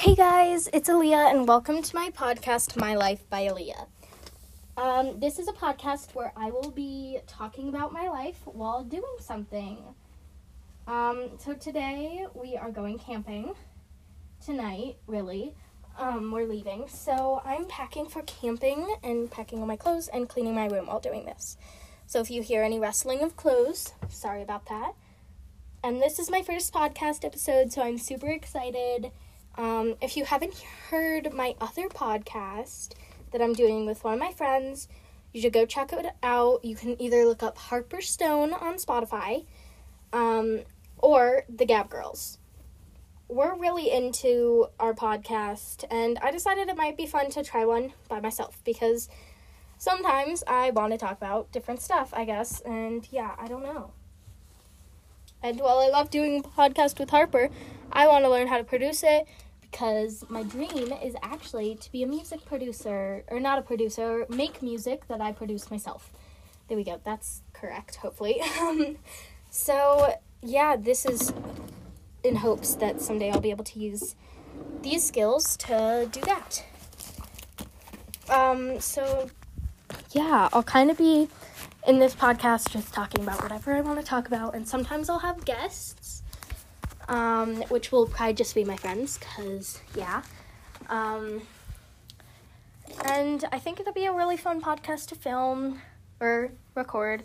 Hey guys, it's Aaliyah, and welcome to my podcast, My Life by Aaliyah. Um, this is a podcast where I will be talking about my life while doing something. Um, so today we are going camping. Tonight, really. Um, we're leaving. So I'm packing for camping and packing all my clothes and cleaning my room while doing this. So if you hear any rustling of clothes, sorry about that. And this is my first podcast episode, so I'm super excited. Um, if you haven't heard my other podcast that I'm doing with one of my friends, you should go check it out. You can either look up Harper Stone on Spotify um, or The Gab Girls. We're really into our podcast, and I decided it might be fun to try one by myself because sometimes I want to talk about different stuff, I guess, and yeah, I don't know. And while I love doing podcast with Harper, I want to learn how to produce it because my dream is actually to be a music producer, or not a producer, make music that I produce myself. There we go, that's correct, hopefully. So, yeah, this is in hopes that someday I'll be able to use these skills to do that. Um, so, yeah, I'll kind of be in this podcast just talking about whatever I want to talk about, and sometimes I'll have guests, um, which will probably just be my friends, because, yeah. Um, and I think it'll be a really fun podcast to film or record.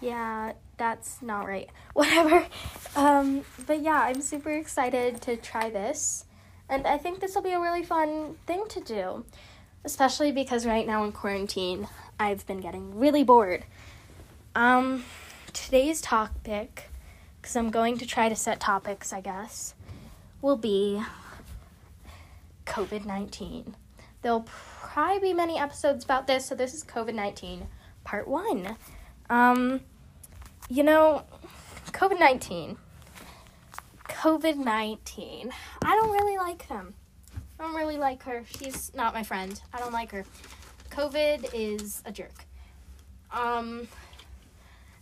Yeah, that's not right. Whatever. Um, but yeah, I'm super excited to try this. And I think this will be a really fun thing to do. Especially because right now in quarantine, I've been getting really bored. Um, today's topic, because I'm going to try to set topics, I guess, will be COVID 19. There'll probably be many episodes about this, so this is COVID 19 part one. Um, you know, COVID 19. COVID 19. I don't really like them. I don't really like her. She's not my friend. I don't like her. COVID is a jerk. Um,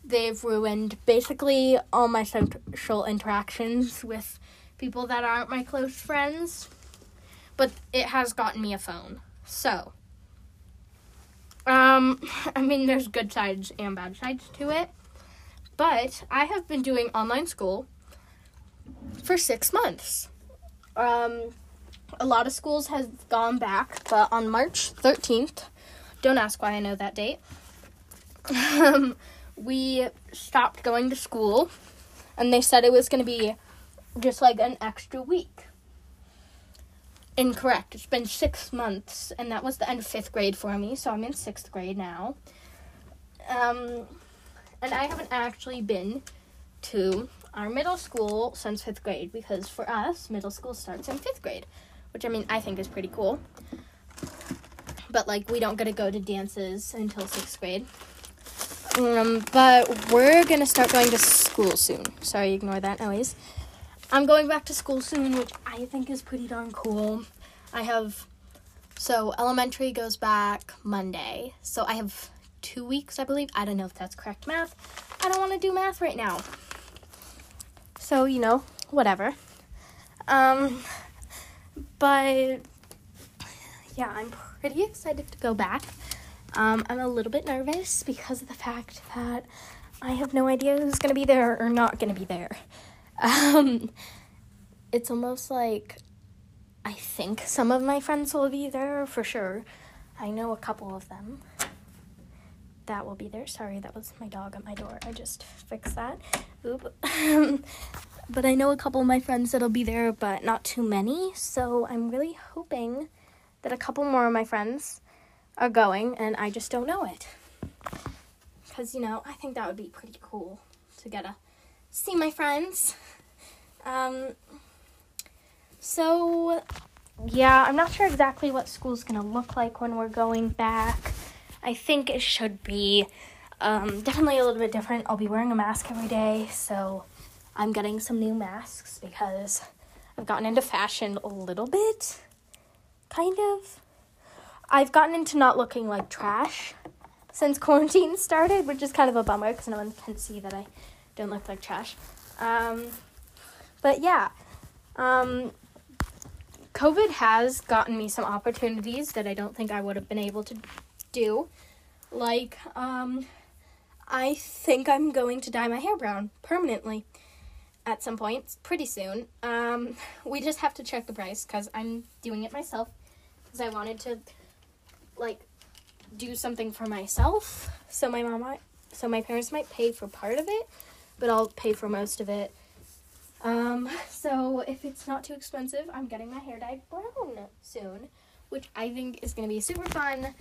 they've ruined basically all my social interactions with people that aren't my close friends. But it has gotten me a phone. So, um, I mean, there's good sides and bad sides to it. But I have been doing online school for six months. Um, a lot of schools have gone back, but on March 13th, don't ask why I know that date, um, we stopped going to school, and they said it was going to be just like an extra week. Incorrect. It's been six months, and that was the end of fifth grade for me, so I'm in sixth grade now. Um, and I haven't actually been to our middle school since fifth grade because for us, middle school starts in fifth grade, which I mean, I think is pretty cool. But like, we don't get to go to dances until sixth grade. Um, but we're gonna start going to school soon. Sorry, ignore that noise. I'm going back to school soon, which I think is pretty darn cool. I have so elementary goes back Monday, so I have two weeks, I believe. I don't know if that's correct math. I don't want to do math right now. So, you know, whatever. Um, but yeah, I'm pretty excited to go back. Um, I'm a little bit nervous because of the fact that I have no idea who's going to be there or not going to be there. Um, it's almost like I think some of my friends will be there for sure. I know a couple of them that will be there. Sorry, that was my dog at my door. I just fixed that. Oop. but I know a couple of my friends that'll be there, but not too many. So I'm really hoping that a couple more of my friends are going, and I just don't know it. Because, you know, I think that would be pretty cool to get to see my friends. Um, so, yeah, I'm not sure exactly what school's gonna look like when we're going back. I think it should be um, definitely a little bit different. I'll be wearing a mask every day, so I'm getting some new masks because I've gotten into fashion a little bit. Kind of. I've gotten into not looking like trash since quarantine started, which is kind of a bummer because no one can see that I don't look like trash. Um, but yeah, um, COVID has gotten me some opportunities that I don't think I would have been able to do. Like, um, I think I'm going to dye my hair brown permanently at some point pretty soon. Um, we just have to check the price because I'm doing it myself because I wanted to like do something for myself. So my mom might, so my parents might pay for part of it, but I'll pay for most of it. Um, so if it's not too expensive, I'm getting my hair dyed brown soon, which I think is gonna be super fun.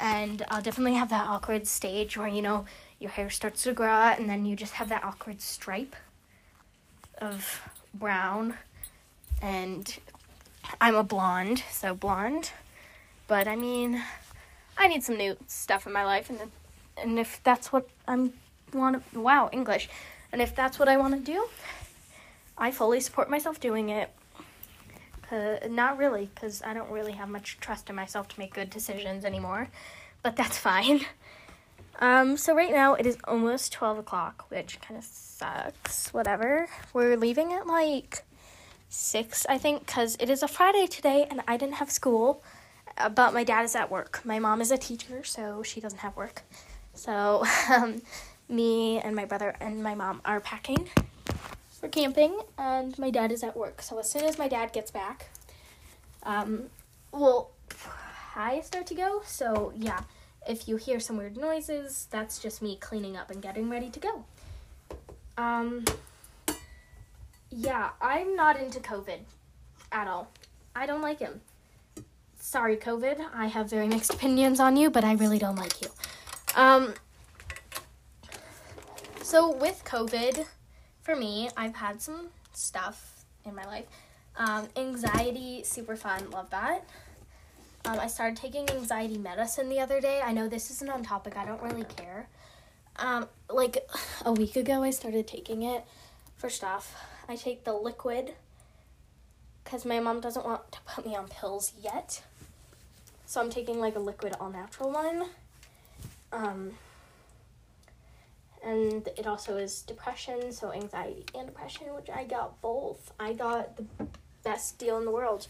And I'll definitely have that awkward stage where you know your hair starts to grow out and then you just have that awkward stripe of brown. And I'm a blonde, so blonde. But I mean, I need some new stuff in my life, and and if that's what I'm want to wow English, and if that's what I want to do, I fully support myself doing it. Not really, because I don't really have much trust in myself to make good decisions anymore, but that's fine. Um, so right now it is almost 12 o'clock, which kind of sucks. Whatever. We're leaving at like 6, I think, because it is a Friday today and I didn't have school, but my dad is at work. My mom is a teacher, so she doesn't have work. So, um, me and my brother and my mom are packing for camping, and my dad is at work. So as soon as my dad gets back, um, well, I start to go. So yeah, if you hear some weird noises, that's just me cleaning up and getting ready to go. Um, yeah, I'm not into COVID at all. I don't like him. Sorry, COVID. I have very mixed opinions on you, but I really don't like you. Um, so with COVID, for me, I've had some stuff in my life. Um, anxiety, super fun, love that. Um, I started taking anxiety medicine the other day. I know this isn't on topic, I don't really care. Um, like a week ago, I started taking it First off, I take the liquid because my mom doesn't want to put me on pills yet. So I'm taking like a liquid all natural one. Um, and it also is depression, so anxiety and depression, which I got both. I got the best deal in the world.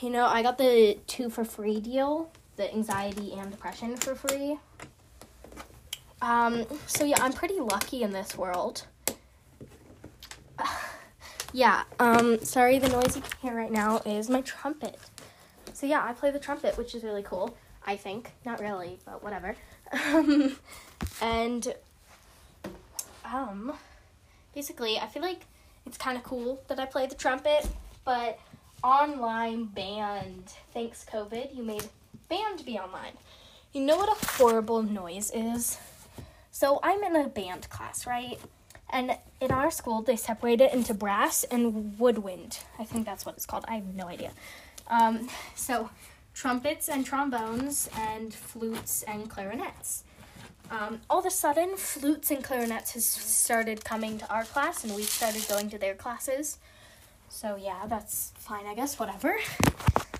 You know, I got the two for free deal, the anxiety and depression for free. Um, so yeah, I'm pretty lucky in this world. yeah, um, sorry, the noise you can hear right now is my trumpet. So yeah, I play the trumpet, which is really cool, I think. Not really, but whatever. Um, and um, basically, I feel like it's kind of cool that I play the trumpet, but online band. Thanks, COVID, you made band be online. You know what a horrible noise is? So I'm in a band class, right? And in our school, they separate it into brass and woodwind. I think that's what it's called. I have no idea. Um, so trumpets and trombones and flutes and clarinets. Um, all of a sudden, flutes and clarinets has started coming to our class, and we started going to their classes. So yeah, that's fine, I guess. Whatever.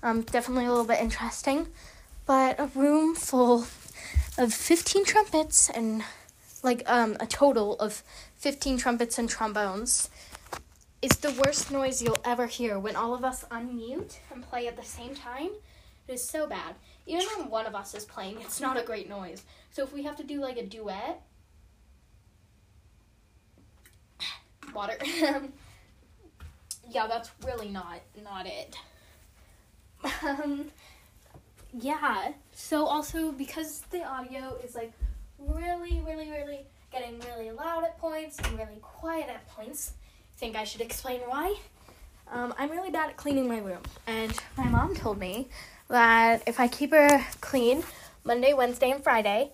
Um, definitely a little bit interesting, but a room full of fifteen trumpets and like um a total of fifteen trumpets and trombones is the worst noise you'll ever hear when all of us unmute and play at the same time. It is so bad. Even when one of us is playing, it's not a great noise. So if we have to do like a duet, water. yeah, that's really not not it. Um, yeah. So also because the audio is like really, really, really getting really loud at points and really quiet at points, think I should explain why. Um, I'm really bad at cleaning my room, and my mom told me that if I keep her clean Monday, Wednesday, and Friday,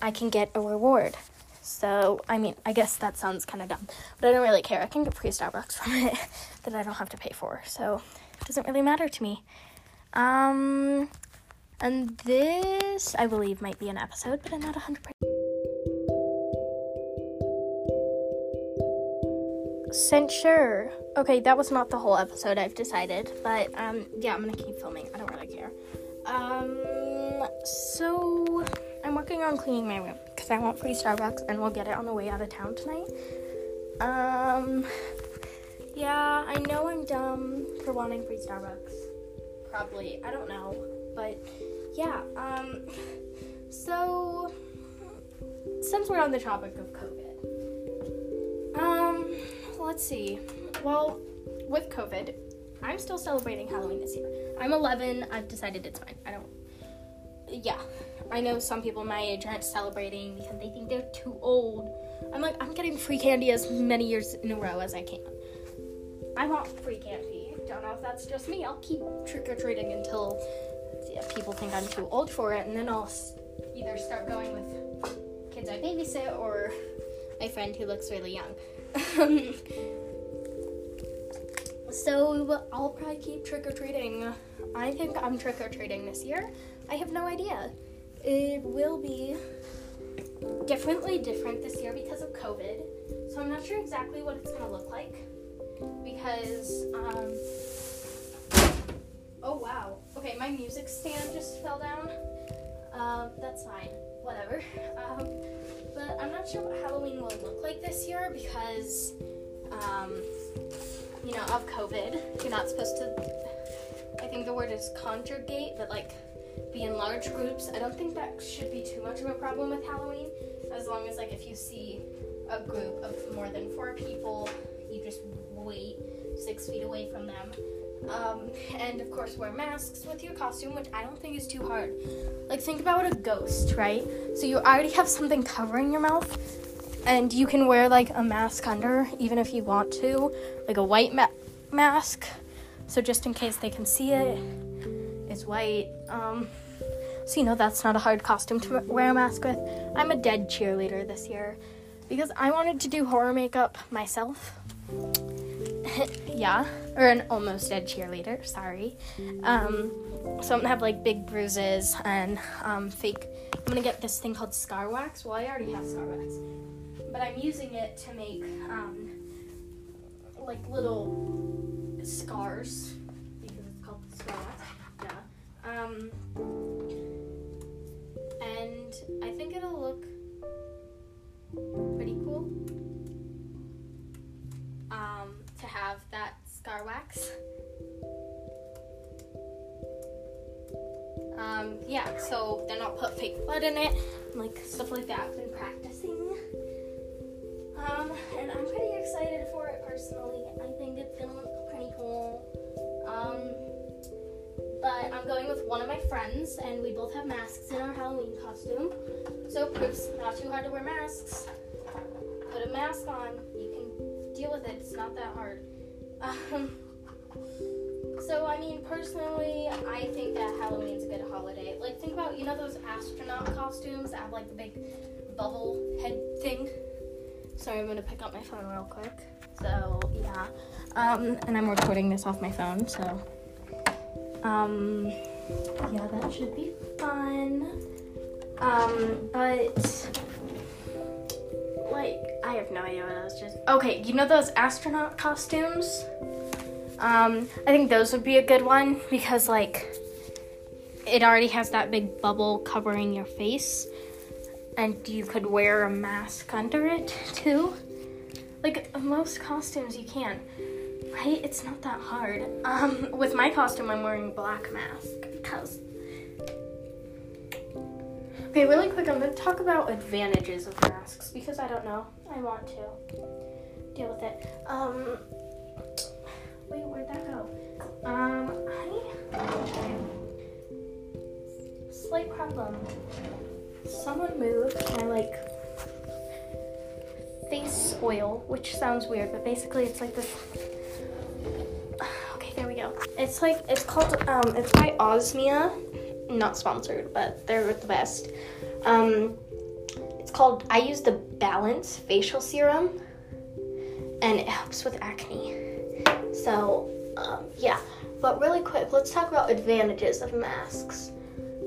I can get a reward. So, I mean, I guess that sounds kind of dumb, but I don't really care. I can get free Starbucks from it that I don't have to pay for. So, it doesn't really matter to me. Um, and this, I believe, might be an episode, but I'm not 100%. Censure. Okay, that was not the whole episode, I've decided. But, um, yeah, I'm gonna keep filming. I don't really care. Um, so I'm working on cleaning my room because I want free Starbucks and we'll get it on the way out of town tonight. Um, Yeah, I know I'm dumb for wanting free Starbucks. Probably. I don't know. But yeah, um so since we're on the topic of COVID. Um let's see. Well, with COVID, I'm still celebrating Halloween this year. I'm 11. I've decided it's fine. I don't yeah. I know some people my age aren't celebrating because they think they're too old. I'm like, I'm getting free candy as many years in a row as I can. I want free candy. Don't know if that's just me. I'll keep trick or treating until yeah, people think I'm too old for it, and then I'll either start going with kids I babysit or my friend who looks really young. So I'll probably keep trick or treating. I think I'm trick or treating this year. I have no idea. It will be differently different this year because of COVID. So I'm not sure exactly what it's going to look like because um Oh wow. Okay, my music stand just fell down. Um that's fine. Whatever. Um but I'm not sure what Halloween will look like this year because um you know, of COVID. You're not supposed to I think the word is congregate, but like be in large groups. I don't think that should be too much of a problem with Halloween, as long as like if you see a group of more than four people, you just wait six feet away from them. Um, and of course, wear masks with your costume, which I don't think is too hard. Like, think about a ghost, right? So, you already have something covering your mouth, and you can wear like a mask under, even if you want to, like a white ma- mask. So, just in case they can see it, it's white. Um, so, you know, that's not a hard costume to wear a mask with. I'm a dead cheerleader this year because I wanted to do horror makeup myself. yeah, or an almost dead cheerleader, sorry. Um, so I'm gonna have like big bruises and um, fake. I'm gonna get this thing called scar wax. Well, I already have scar wax, but I'm using it to make um, like little scars because it's called scar wax. Yeah. Um, and I think it'll look have that scar wax. Um, yeah, so then I'll put fake blood in it, like stuff like that. I've been practicing. Um, and I'm pretty excited for it personally. I think it's gonna look pretty cool. Um, but I'm going with one of my friends, and we both have masks in our Halloween costume. So proof's not too hard to wear masks. Put a mask on. You can deal with it. It's not that hard. Um, so I mean, personally, I think that Halloween's a good holiday. Like, think about you know those astronaut costumes that have like the big bubble head thing. Sorry, I'm gonna pick up my phone real quick. So yeah, um, and I'm recording this off my phone, so. Um, yeah, that should be fun. Um, but I have no idea what I was just. Okay, you know those astronaut costumes? Um, I think those would be a good one because like it already has that big bubble covering your face, and you could wear a mask under it too. Like most costumes, you can. Right? It's not that hard. Um, with my costume, I'm wearing a black mask because. Okay, really quick, I'm gonna talk about advantages of masks because I don't know. I want to deal with it. Um, wait, where'd that go? Um, I. Slight problem. Someone moved my like face oil, which sounds weird, but basically it's like this Okay, there we go. It's like it's called um it's by Osmia, not sponsored, but they're the best. Um, it's called I use the Balance facial serum, and it helps with acne. So um, yeah, but really quick, let's talk about advantages of masks.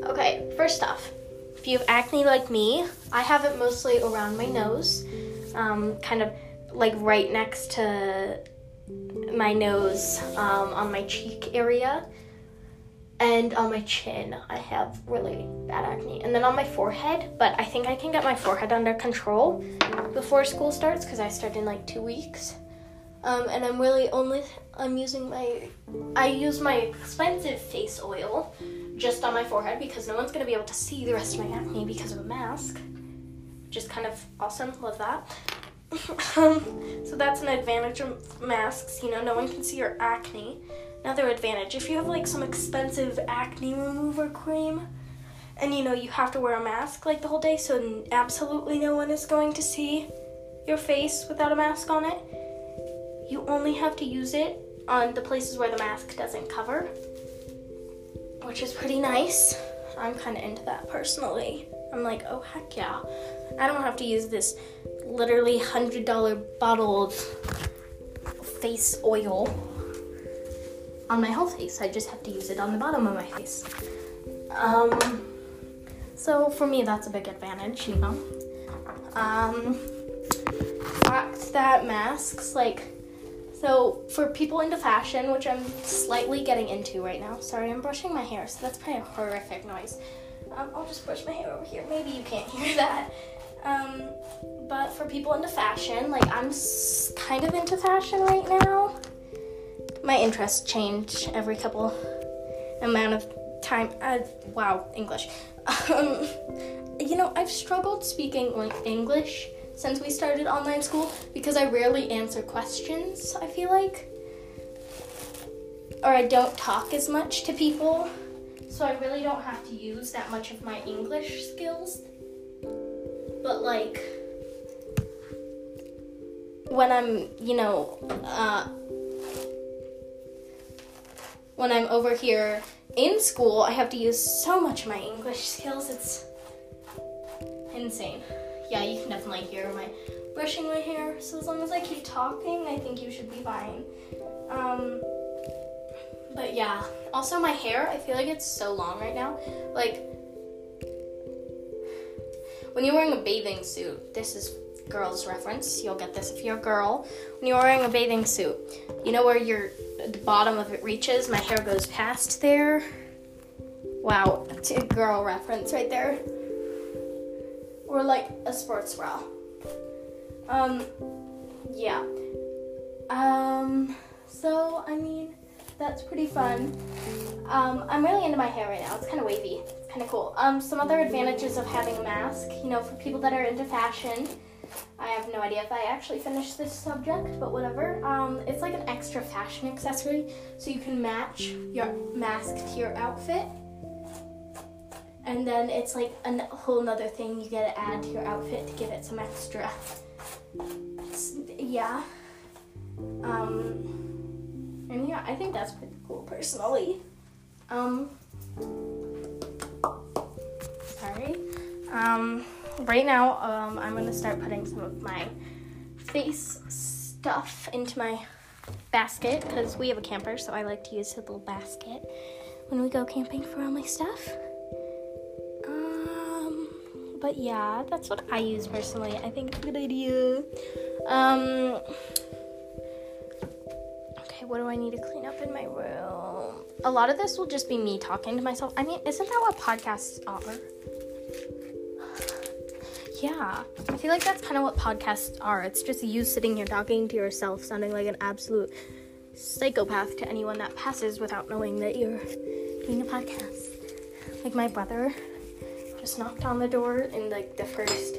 Okay, first off, if you have acne like me, I have it mostly around my nose, um, kind of like right next to my nose, um, on my cheek area, and on my chin. I have really bad acne. And then on my forehead, but I think I can get my forehead under control before school starts because I start in like two weeks. Um, and I'm really only I'm using my I use my expensive face oil just on my forehead because no one's gonna be able to see the rest of my acne because of a mask. which is kind of awesome. Love that. um, so that's an advantage of masks. You know, no one can see your acne. Another advantage. If you have like some expensive acne remover cream and you know you have to wear a mask like the whole day so absolutely no one is going to see your face without a mask on it you only have to use it on the places where the mask doesn't cover which is pretty nice. I'm kind of into that personally. I'm like oh heck yeah. I don't have to use this literally $100 bottle of face oil on my whole face i just have to use it on the bottom of my face um, so for me, that's a big advantage, you know. Um, fact that masks, like, so for people into fashion, which I'm slightly getting into right now. Sorry, I'm brushing my hair, so that's probably a horrific noise. Um, I'll just brush my hair over here. Maybe you can't hear that. Um, but for people into fashion, like I'm s- kind of into fashion right now. My interests change every couple amount of time. Uh, wow, English. Um, you know, I've struggled speaking English since we started online school because I rarely answer questions, I feel like. Or I don't talk as much to people. So I really don't have to use that much of my English skills. But like when I'm, you know, uh, when I'm over here in school, I have to use so much of my English skills. It's insane. Yeah, you can definitely hear my brushing my hair. So as long as I keep talking, I think you should be fine. Um, but yeah. Also, my hair, I feel like it's so long right now. Like, when you're wearing a bathing suit, this is girls reference. You'll get this if you're a girl. When you're wearing a bathing suit, you know where your the bottom of it reaches. My hair goes past there. Wow, that's a girl reference right there. Or like a sports bra. Um, yeah. Um, so I mean, that's pretty fun. Um, I'm really into my hair right now. It's kind of wavy. It's kind of cool. Um, some other advantages of having a mask, you know, for people that are into fashion I have no idea if I actually finished this subject, but whatever. Um, it's like an extra fashion accessory, so you can match your mask to your outfit. And then it's like a whole nother thing you gotta add to your outfit to give it some extra. It's, yeah. Um, and yeah, I think that's pretty cool personally. Um, sorry. Um, right now, um, I'm gonna start putting some of my face stuff into my basket because we have a camper, so I like to use a little basket when we go camping for all my stuff. Um, but yeah, that's what I use personally. I think it's a good idea. Um, okay, what do I need to clean up in my room? A lot of this will just be me talking to myself. I mean, isn't that what podcasts are? Yeah, I feel like that's kind of what podcasts are. It's just you sitting here talking to yourself, sounding like an absolute psychopath to anyone that passes without knowing that you're doing a podcast. Like my brother just knocked on the door in like the first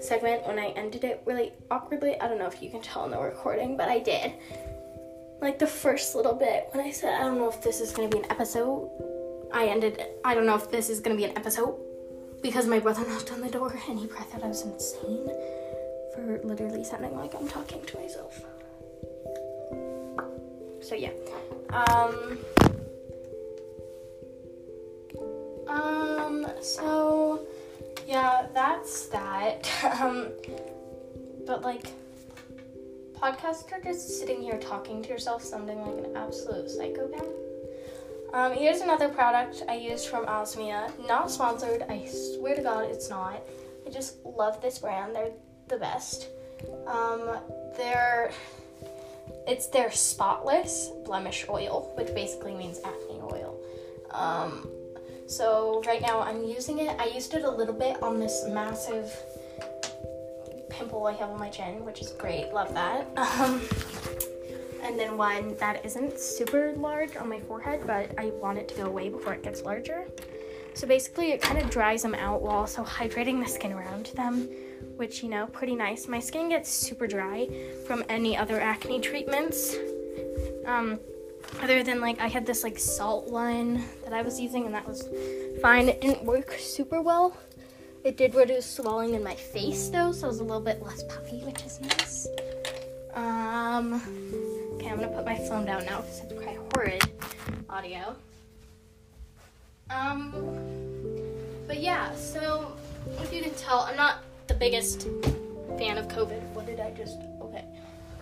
segment when I ended it really awkwardly. I don't know if you can tell in the recording, but I did. Like the first little bit when I said, I don't know if this is gonna be an episode. I ended, I don't know if this is gonna be an episode because my brother knocked on the door and he probably thought I was insane for literally sounding like I'm talking to myself. So yeah. Um Um so yeah, that's that. um but like podcasts are just sitting here talking to yourself sounding like an absolute psychopath. Um, here's another product I used from Osmia. Not sponsored, I swear to God it's not. I just love this brand. They're the best. Um, they're it's their spotless blemish oil, which basically means acne oil. Um, so right now I'm using it. I used it a little bit on this massive pimple I have on my chin, which is great. Love that. Um, and then one that isn't super large on my forehead, but I want it to go away before it gets larger. So basically, it kind of dries them out while also hydrating the skin around them, which, you know, pretty nice. My skin gets super dry from any other acne treatments. Um, other than like, I had this like salt one that I was using, and that was fine. It didn't work super well. It did reduce swelling in my face though, so it was a little bit less puffy, which is nice. Um, okay, I'm gonna put my phone down now because it's quite horrid audio. Um, but yeah, so if you can tell, I'm not the biggest fan of COVID. What did I just? Okay,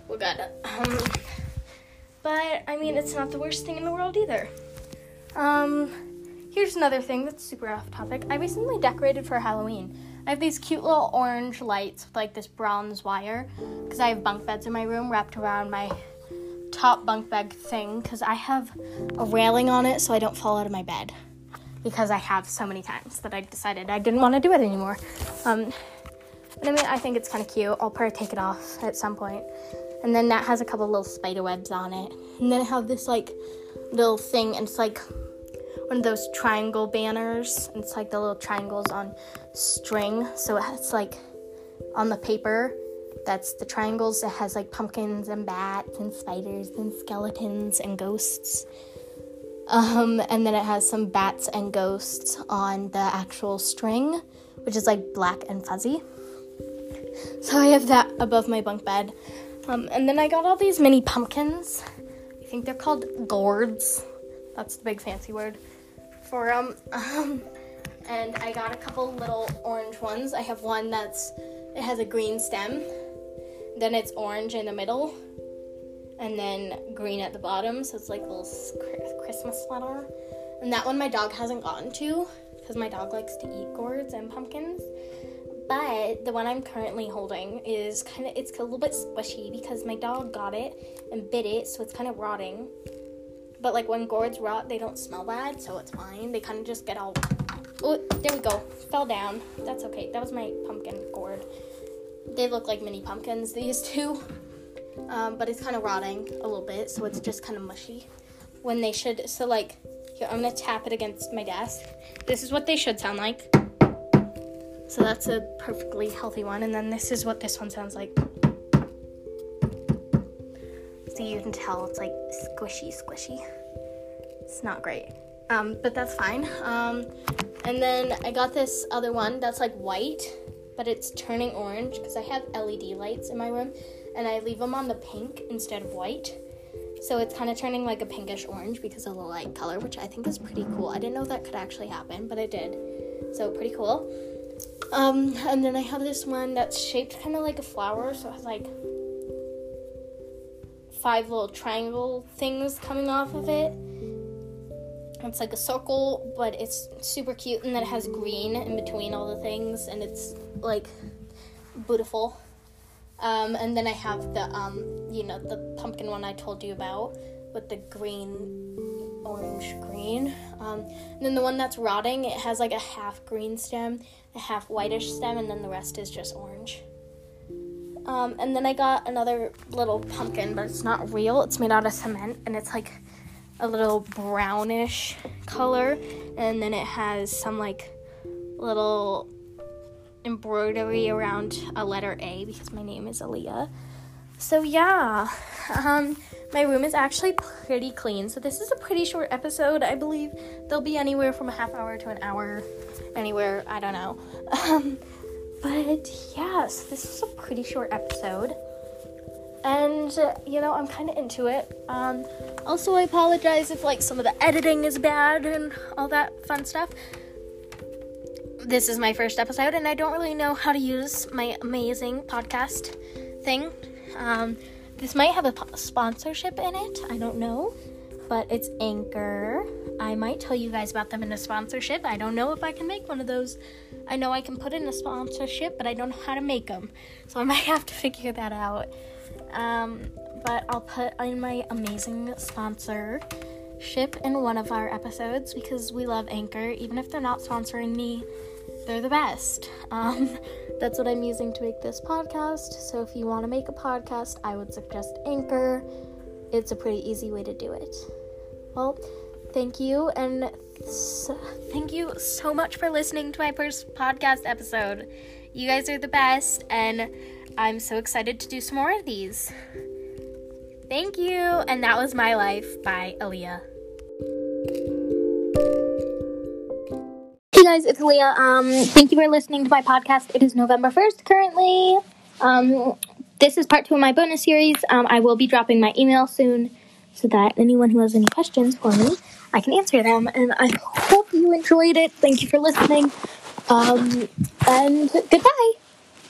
we got it. Um, but I mean, it's not the worst thing in the world either. Um, here's another thing that's super off topic. I recently decorated for Halloween. I have these cute little orange lights with like this bronze wire because I have bunk beds in my room wrapped around my top bunk bed thing because I have a railing on it so I don't fall out of my bed because I have so many times that I decided I didn't want to do it anymore. Um, and I mean, I think it's kind of cute. I'll probably take it off at some point. And then that has a couple little spider webs on it. And then I have this like little thing, and it's like one of those triangle banners. And it's like the little triangles on string. So it's like on the paper. That's the triangles. It has like pumpkins and bats and spiders and skeletons and ghosts. Um, and then it has some bats and ghosts on the actual string, which is like black and fuzzy. So I have that above my bunk bed. Um, and then I got all these mini pumpkins. I think they're called gourds. That's the big fancy word for them. Um, and I got a couple little orange ones. I have one that's it has a green stem, then it's orange in the middle, and then green at the bottom. So it's like a little Christmas sweater. And that one my dog hasn't gotten to because my dog likes to eat gourds and pumpkins. But the one I'm currently holding is kind of it's a little bit squishy because my dog got it and bit it, so it's kind of rotting. But like when gourds rot, they don't smell bad, so it's fine. They kind of just get all. Oh, there we go. Fell down. That's okay. That was my pumpkin gourd. They look like mini pumpkins. These two um, but it's kind of rotting a little bit, so it's just kind of mushy. When they should, so like, here, I'm gonna tap it against my desk. This is what they should sound like. So that's a perfectly healthy one, and then this is what this one sounds like. So you can tell it's like squishy, squishy. It's not great, um, but that's fine. Um, and then I got this other one that's like white, but it's turning orange because I have LED lights in my room and I leave them on the pink instead of white. So it's kind of turning like a pinkish orange because of the light color, which I think is pretty cool. I didn't know that could actually happen, but it did. So pretty cool. Um, and then I have this one that's shaped kind of like a flower, so it has like five little triangle things coming off of it. It's like a circle, but it's super cute, and then it has green in between all the things, and it's like beautiful. Um, and then I have the, um, you know, the pumpkin one I told you about with the green, orange green. Um, and then the one that's rotting, it has like a half green stem, a half whitish stem, and then the rest is just orange. Um, and then I got another little pumpkin, but it's not real. It's made out of cement, and it's like a little brownish color. And then it has some like little embroidery around a letter A because my name is Aaliyah. So yeah, um, my room is actually pretty clean. So this is a pretty short episode. I believe they'll be anywhere from a half hour to an hour, anywhere. I don't know. Um, but yes, this is a pretty short episode. And uh, you know, I'm kind of into it. Um, also, I apologize if like some of the editing is bad and all that fun stuff this is my first episode, and I don't really know how to use my amazing podcast thing. Um, this might have a sponsorship in it. I don't know, but it's Anchor. I might tell you guys about them in a sponsorship. I don't know if I can make one of those. I know I can put in a sponsorship, but I don't know how to make them, so I might have to figure that out. Um, but I'll put in my amazing sponsor ship in one of our episodes because we love Anchor, even if they're not sponsoring me they're the best. Um, that's what I'm using to make this podcast. So if you want to make a podcast, I would suggest Anchor. it's a pretty easy way to do it. Well, thank you, and so, thank you so much for listening to my first podcast episode. You guys are the best, and I'm so excited to do some more of these. Thank you, and that was My Life by Aaliyah. Hey guys, it's Aaliyah. Um, thank you for listening to my podcast. It is November 1st currently. Um, this is part two of my bonus series. Um, I will be dropping my email soon so that anyone who has any questions for me, I can answer them. And I hope you enjoyed it. Thank you for listening. Um, and goodbye.